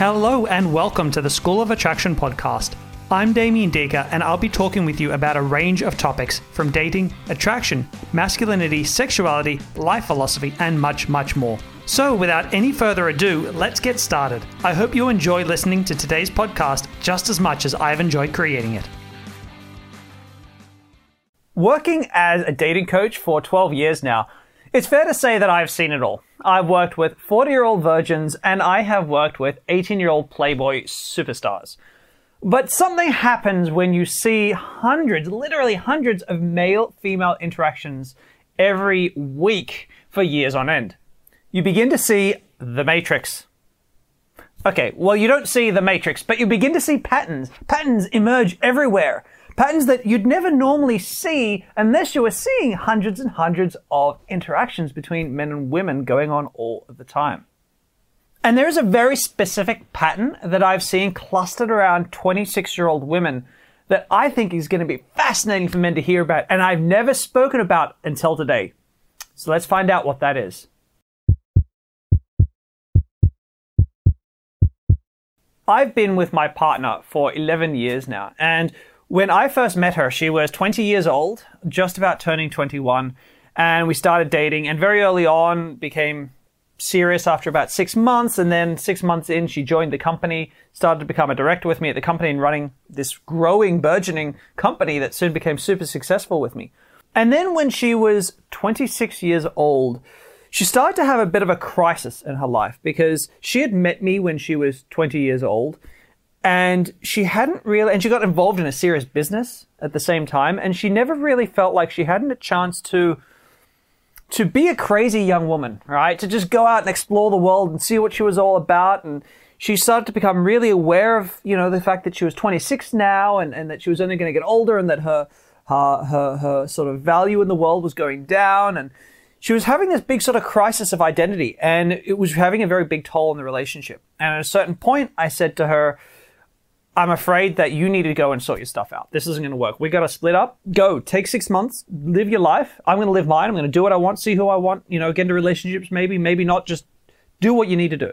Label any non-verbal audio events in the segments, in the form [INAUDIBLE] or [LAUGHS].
Hello and welcome to the School of Attraction podcast. I'm Damien Diecke and I'll be talking with you about a range of topics from dating, attraction, masculinity, sexuality, life philosophy, and much, much more. So, without any further ado, let's get started. I hope you enjoy listening to today's podcast just as much as I've enjoyed creating it. Working as a dating coach for 12 years now, it's fair to say that I've seen it all. I've worked with 40 year old virgins and I have worked with 18 year old Playboy superstars. But something happens when you see hundreds, literally hundreds of male female interactions every week for years on end. You begin to see the Matrix. Okay, well, you don't see the Matrix, but you begin to see patterns. Patterns emerge everywhere. Patterns that you'd never normally see unless you were seeing hundreds and hundreds of interactions between men and women going on all of the time. And there is a very specific pattern that I've seen clustered around 26 year old women that I think is going to be fascinating for men to hear about, and I've never spoken about until today. So let's find out what that is. I've been with my partner for 11 years now, and when I first met her, she was 20 years old, just about turning 21, and we started dating, and very early on became serious after about six months. And then six months in, she joined the company, started to become a director with me at the company and running this growing, burgeoning company that soon became super successful with me. And then when she was 26 years old, she started to have a bit of a crisis in her life because she had met me when she was 20 years old and she hadn't really and she got involved in a serious business at the same time and she never really felt like she hadn't a chance to to be a crazy young woman right? To just go out and explore the world and see what she was all about. And she started to become really aware of you know the fact that she was 26 now and, and that she was only going to get older and that her, her her her sort of value in the world was going down. And she was having this big sort of crisis of identity and it was having a very big toll on the relationship. And at a certain point i said to her I'm afraid that you need to go and sort your stuff out. This isn't going to work. We got to split up. Go. Take six months. Live your life. I'm going to live mine. I'm going to do what I want. See who I want. You know, get into relationships. Maybe, maybe not. Just do what you need to do.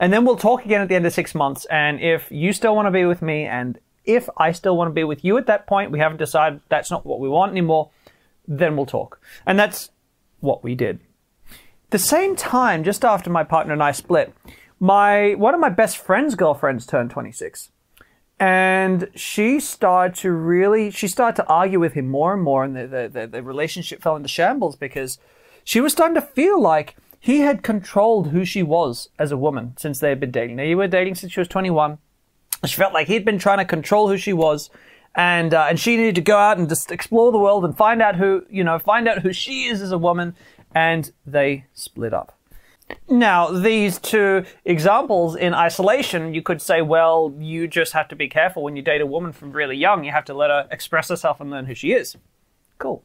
And then we'll talk again at the end of six months. And if you still want to be with me, and if I still want to be with you at that point, we haven't decided that's not what we want anymore. Then we'll talk. And that's what we did. The same time, just after my partner and I split, my one of my best friend's girlfriends turned 26 and she started to really she started to argue with him more and more and the, the, the, relationship fell into shambles because she was starting to feel like he had controlled who she was as a woman since they had been dating. You were dating since she was 21 she felt like he'd been trying to control who she was and uh, and she needed to go out and just explore the world and find out who you know find out who she is as a woman and they split up now, these two examples in isolation, you could say, well, you just have to be careful when you date a woman from really young. You have to let her express herself and learn who she is. Cool.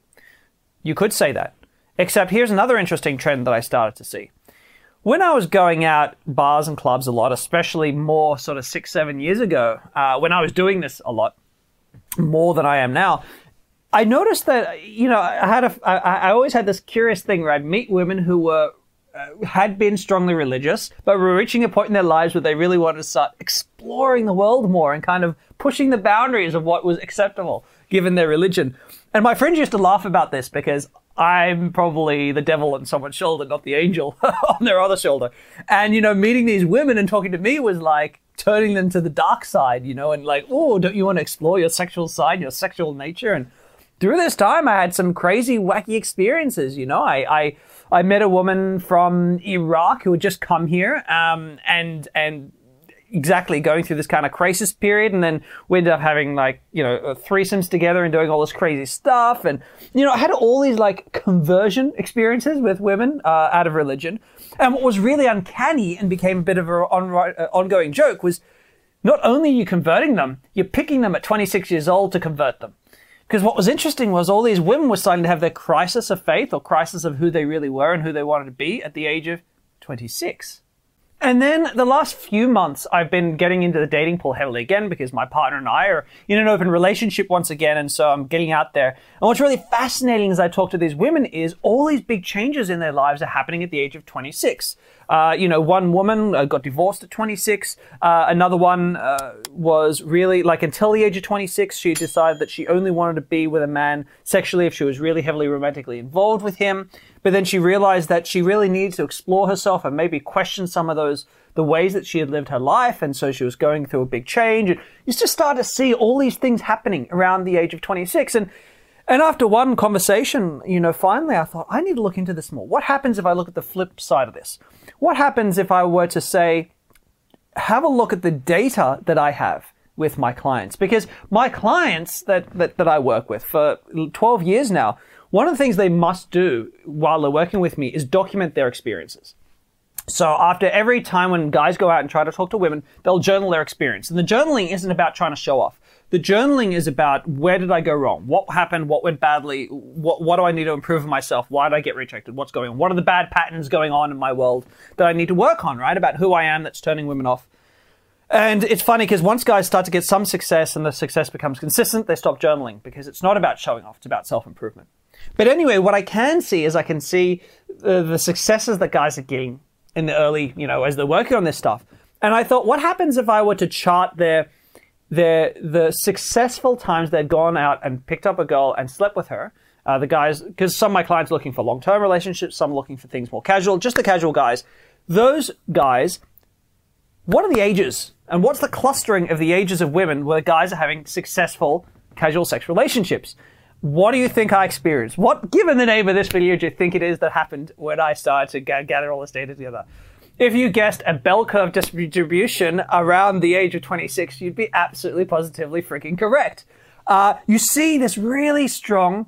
You could say that. Except here's another interesting trend that I started to see. When I was going out bars and clubs a lot, especially more sort of six, seven years ago, uh, when I was doing this a lot more than I am now, I noticed that you know I had a I, I always had this curious thing where I'd meet women who were Uh, had been strongly religious, but were reaching a point in their lives where they really wanted to start exploring the world more and kind of pushing the boundaries of what was acceptable given their religion. And my friends used to laugh about this because I'm probably the devil on someone's shoulder, not the angel [LAUGHS] on their other shoulder. And, you know, meeting these women and talking to me was like turning them to the dark side, you know, and like, oh, don't you want to explore your sexual side, your sexual nature? And through this time, I had some crazy, wacky experiences, you know. I, I I met a woman from Iraq who had just come here, um, and and exactly going through this kind of crisis period, and then we ended up having like you know threesomes together and doing all this crazy stuff, and you know I had all these like conversion experiences with women uh, out of religion, and what was really uncanny and became a bit of an on, uh, ongoing joke was not only are you converting them, you're picking them at 26 years old to convert them. Because what was interesting was all these women were starting to have their crisis of faith or crisis of who they really were and who they wanted to be at the age of 26. And then the last few months, I've been getting into the dating pool heavily again because my partner and I are in an open relationship once again. And so I'm getting out there. And what's really fascinating as I talk to these women is all these big changes in their lives are happening at the age of 26. Uh, you know, one woman uh, got divorced at 26. Uh, another one uh, was really like until the age of 26, she decided that she only wanted to be with a man sexually if she was really heavily romantically involved with him. But then she realized that she really needed to explore herself and maybe question some of those the ways that she had lived her life, and so she was going through a big change. And you just start to see all these things happening around the age of 26. And and after one conversation, you know, finally I thought, I need to look into this more. What happens if I look at the flip side of this? What happens if I were to say, have a look at the data that I have with my clients? Because my clients that, that, that I work with for 12 years now, one of the things they must do while they're working with me is document their experiences. So after every time when guys go out and try to talk to women, they'll journal their experience. And the journaling isn't about trying to show off. The journaling is about where did I go wrong? What happened? What went badly? What, what do I need to improve in myself? Why did I get rejected? What's going on? What are the bad patterns going on in my world that I need to work on, right? About who I am that's turning women off. And it's funny because once guys start to get some success and the success becomes consistent, they stop journaling because it's not about showing off, it's about self improvement. But anyway, what I can see is I can see the, the successes that guys are getting in the early, you know, as they're working on this stuff. And I thought, what happens if I were to chart their their the successful times they'd gone out and picked up a girl and slept with her? Uh, the guys, because some of my clients are looking for long term relationships, some are looking for things more casual. Just the casual guys. Those guys, what are the ages and what's the clustering of the ages of women where guys are having successful casual sex relationships? What do you think I experienced? What, given the name of this video, do you think it is that happened when I started to g- gather all this data together? If you guessed a bell curve distribution around the age of 26, you'd be absolutely positively freaking correct. Uh, you see this really strong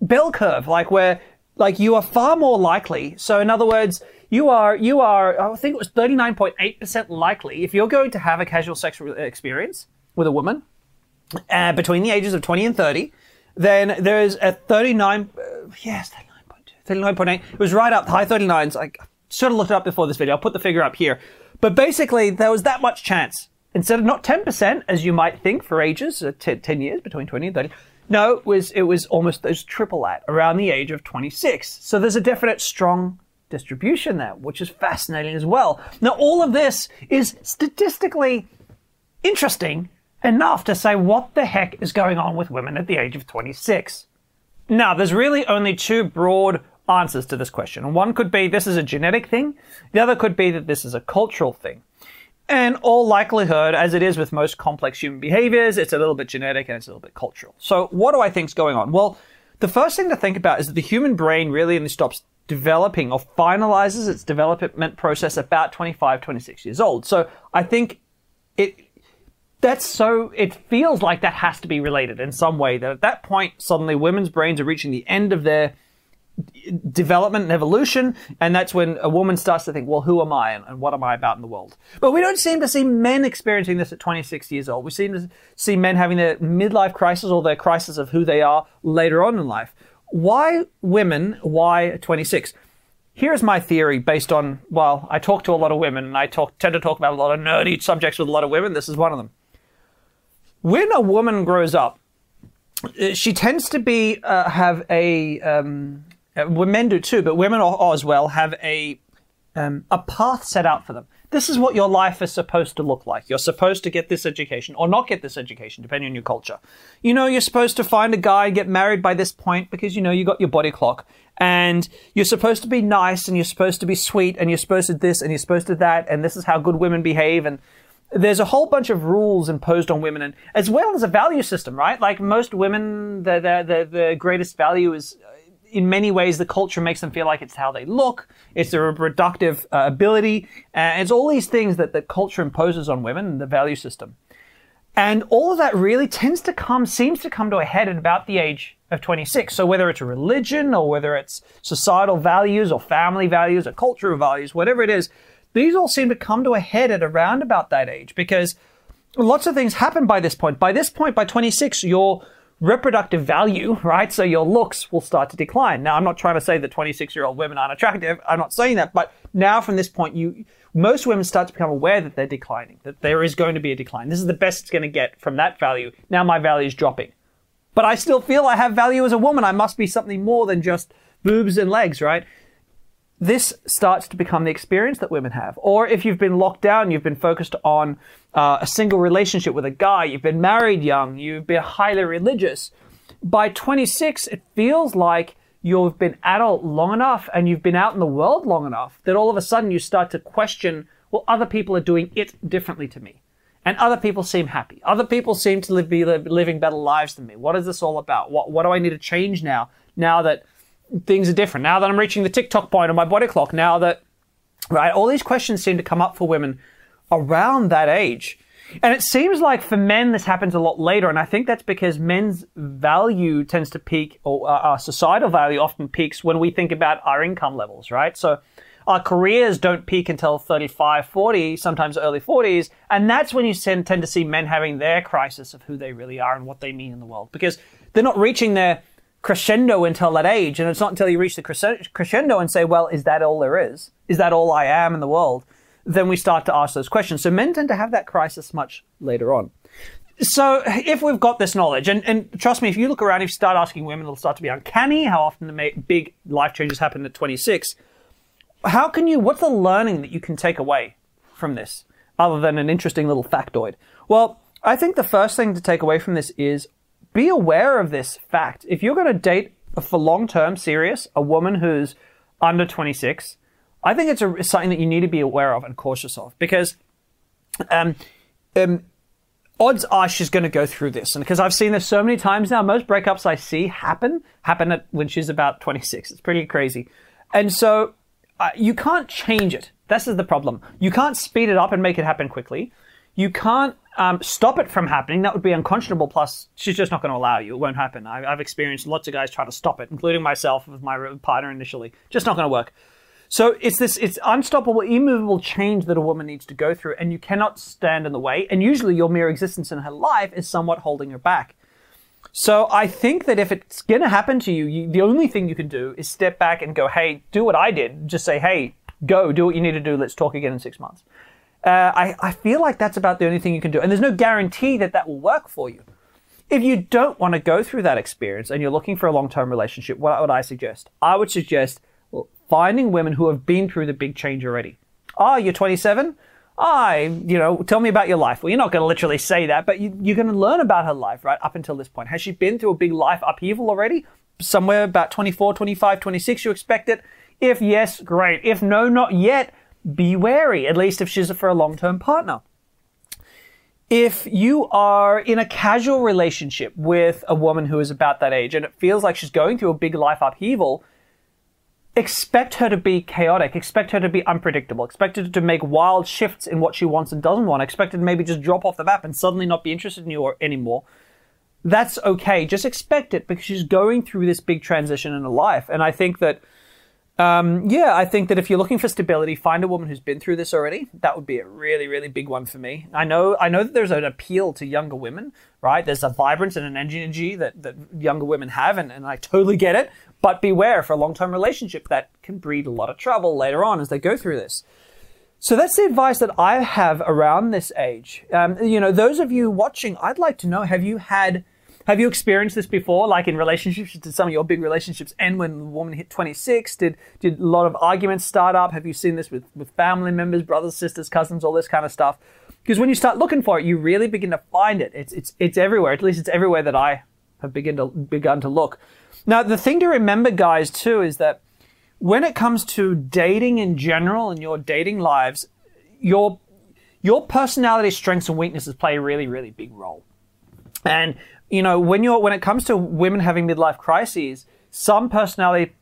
bell curve, like where, like you are far more likely. So in other words, you are, you are, I think it was 39.8% likely if you're going to have a casual sexual experience with a woman uh, between the ages of 20 and 30, then there's a 39, uh, yes, 39.2, 39.8. It was right up, high 39s. I should have looked it up before this video. I'll put the figure up here. But basically, there was that much chance. Instead of not 10%, as you might think for ages, uh, t- 10 years, between 20 and 30, no, it was, it was almost, triple that, around the age of 26. So there's a definite strong distribution there, which is fascinating as well. Now, all of this is statistically interesting enough to say what the heck is going on with women at the age of 26. Now, there's really only two broad answers to this question. One could be this is a genetic thing, the other could be that this is a cultural thing. And all likelihood, as it is with most complex human behaviors, it's a little bit genetic and it's a little bit cultural. So, what do I think is going on? Well, the first thing to think about is that the human brain really only stops developing or finalizes its development process about 25, 26 years old. So, I think it that's so it feels like that has to be related in some way that at that point suddenly women's brains are reaching the end of their development and evolution and that's when a woman starts to think well who am i and, and, what am i about in the world? But we don't seem to see men experiencing this at 26 years old. We seem to see men having their midlife crisis or their crisis of who they are later on in life. Why women why 26 here's my theory based on well i talk to a lot of women and i talk, tend to talk about a lot of nerdy subjects with a lot of women. This is one of them when a woman grows up, uh, she tends to be uh, have a um, uh, men do too, but women as well have a um, a path set out for them. This is what your life is supposed to look like. You're supposed to get this education or not get this education, depending on your culture. You know, you're supposed to find a guy and get married by this point because you know you got your body clock, and you're supposed to be nice and you're supposed to be sweet and you're supposed to this and you're supposed to that and this is how good women behave and there's a whole bunch of rules imposed on women, and as well as a value system, right? Like most women, the the the, the greatest value is. Uh, in many ways, the culture makes them feel like it's how they look, it's their reproductive uh, ability, and it's all these things that the culture imposes on women the value system. And all of that really tends to come, seems to come to a head at about the age of 26. So whether it's a religion or whether it's societal values or family values or cultural values, whatever it is, these all seem to come to a head at around about that age because lots of things happen by this point. By this point, by 26, your reproductive value, right? So your looks will start to decline. Now, I'm not trying to say that 26 year old women aren't attractive. I'm not saying that, but now from this point, you, most women start to become aware that they're declining, that there is going to be a decline. This is the best it's going to get from that value. Now my value is dropping. But I still feel I have value as a woman. I must be something more than just boobs and legs, right? This starts to become the experience that women have. Or if you've been locked down, you've been focused on uh, a single relationship with a guy, you've been married young, you've been highly religious. By 26, it feels like you've been adult long enough and you've been out in the world long enough that all of a sudden you start to question, well, other people are doing it differently to me. And other people seem happy. Other people seem to live, be living better lives than me. What is this all about? What, what do I need to change now? Now that things are different. Now that I'm reaching the tick-tock point on my body clock, now that, right, all these questions seem to come up for women around that age. And it seems like for men, this happens a lot later. And I think that's because men's value tends to peak, or uh, our societal value often peaks when we think about our income levels, right? So our careers don't peak until 35, 40, sometimes early 40s. And that's when you tend to see men having their crisis of who they really are and what they mean in the world because they're not reaching their crescendo until that age. And it's not until you reach the crescendo and say, well, is that all there is? Is that all I am in the world? Then we start to ask those questions. So men tend to have that crisis much later on. So if we've got this knowledge, and, and trust me, if you look around, if you start asking women, it'll start to be uncanny how often the big life changes happen at 26. How can you, what's the learning that you can take away from this other than an interesting little factoid? Well, I think the first thing to take away from this is be aware of this fact. If you're going to date for long term, serious, a woman who's under 26, I think it's a, something that you need to be aware of and cautious of because um, um, odds are she's going to go through this. And because I've seen this so many times now, most breakups I see happen happen at, when she's about 26. It's pretty crazy. And so uh, you can't change it. This is the problem. You can't speed it up and make it happen quickly. You can't um, stop it from happening. That would be unconscionable. Plus, she's just not going to allow you. It won't happen. I, have experienced lots of guys try to stop it, including myself with my partner initially. Just not going to work. So it's this it's unstoppable, immovable change that a woman needs to go through, and you cannot stand in the way. And usually, your mere existence in her life is somewhat holding her back. So I think that if it's going to happen to you, you, the only thing you can do is step back and go, "Hey, do what I did. Just say, hey, go, do what you need to do. Let's talk again in six months." Uh, I, I feel like that's about the only thing you can do. And there's no guarantee that that will work for you. If you don't want to go through that experience and you're looking for a long term relationship, what would I suggest? I would suggest finding women who have been through the big change already. Oh, you're 27? I, you know, tell me about your life. Well, you're not going to literally say that, but you, are going to learn about her life, right? Up until this point. Has she been through a big life upheaval already? Somewhere about 24, 25, 26, you expect it? If yes, great. If no, not yet be wary, at least if she's for a long term partner. If you are in a casual relationship with a woman who is about that age and it feels like she's going through a big life upheaval, expect her to be chaotic, expect her to be unpredictable, expect her to make wild shifts in what she wants and doesn't want, expect her to maybe just drop off the map and suddenly not be interested in you anymore. That's okay. Just expect it because she's going through this big transition in her life. And I think that um, yeah, I think that if you're looking for stability, find a woman who's been through this already. That would be a really, really big one for me. I know, I know that there's an appeal to younger women, right? There's a vibrance and an energy that, that younger women have, and, and I totally get it. But beware for a long-term relationship that can breed a lot of trouble later on as they go through this. So that's the advice that I have around this age. Um, you know, those of you watching, I'd like to know: Have you had have you experienced this before, like in relationships? Did some of your big relationships end when the woman hit 26? Did did a lot of arguments start up? Have you seen this with, with family members, brothers, sisters, cousins, all this kind of stuff? Because when you start looking for it, you really begin to find it. It's it's it's everywhere. At least it's everywhere that I have begun to begun to look. Now, the thing to remember, guys, too, is that when it comes to dating in general and your dating lives, your your personality strengths and weaknesses play a really, really big role. And you know, when you're when it comes to women having midlife crises, some personality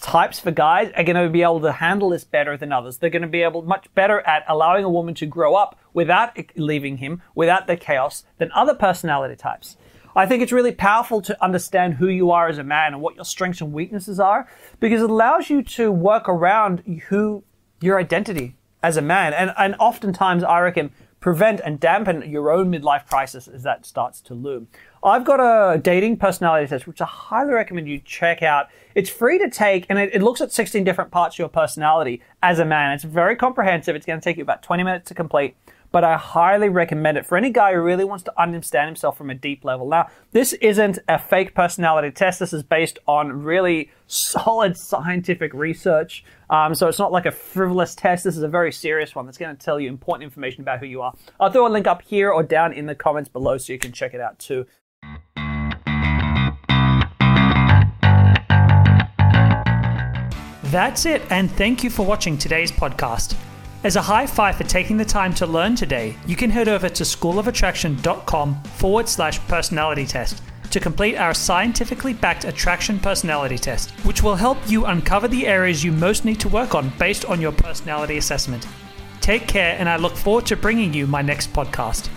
types for guys are going to be able to handle this better than others. They're going to be able much better at allowing a woman to grow up without leaving him, without the chaos than other personality types. I think it's really powerful to understand who you are as a man and what your strengths and weaknesses are because it allows you to work around who your identity as a man. And, and oftentimes, I reckon prevent and dampen your own midlife crisis as that starts to loom. I've got a dating personality test, which I highly recommend you check out. It's free to take, and it, it, looks at 16 different parts of your personality as a man. It's very comprehensive. It's going to take you about 20 minutes to complete but I highly recommend it for any guy who really wants to understand himself from a deep level. Now, this isn't a fake personality test. This is based on really solid scientific research. Um, so it's not like a frivolous test. This is a very serious one that's going to tell you important information about who you are. I'll throw a link up here or down in the comments below so you can check it out too. That's it, and thank you for watching today's podcast. As a high five for taking the time to learn today, you can head over to schoolofattraction.com forward slash personality test to complete our scientifically backed attraction personality test, which will help you uncover the areas you most need to work on based on your personality assessment. Take care, and I look forward to bringing you my next podcast.